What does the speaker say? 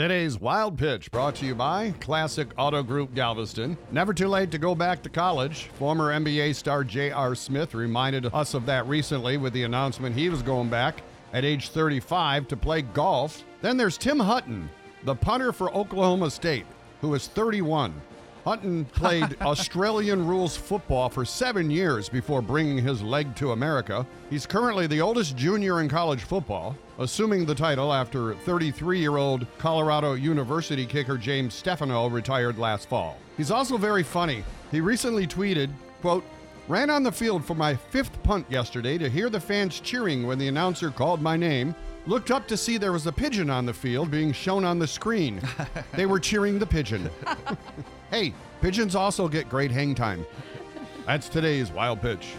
Today's Wild Pitch brought to you by Classic Auto Group Galveston. Never too late to go back to college. Former NBA star J.R. Smith reminded us of that recently with the announcement he was going back at age 35 to play golf. Then there's Tim Hutton, the punter for Oklahoma State, who is 31. Hutton played Australian rules football for seven years before bringing his leg to America. He's currently the oldest junior in college football, assuming the title after 33 year old Colorado University kicker James Stefanou retired last fall. He's also very funny. He recently tweeted, quote, Ran on the field for my fifth punt yesterday to hear the fans cheering when the announcer called my name. Looked up to see there was a pigeon on the field being shown on the screen. they were cheering the pigeon. hey, pigeons also get great hang time. That's today's wild pitch.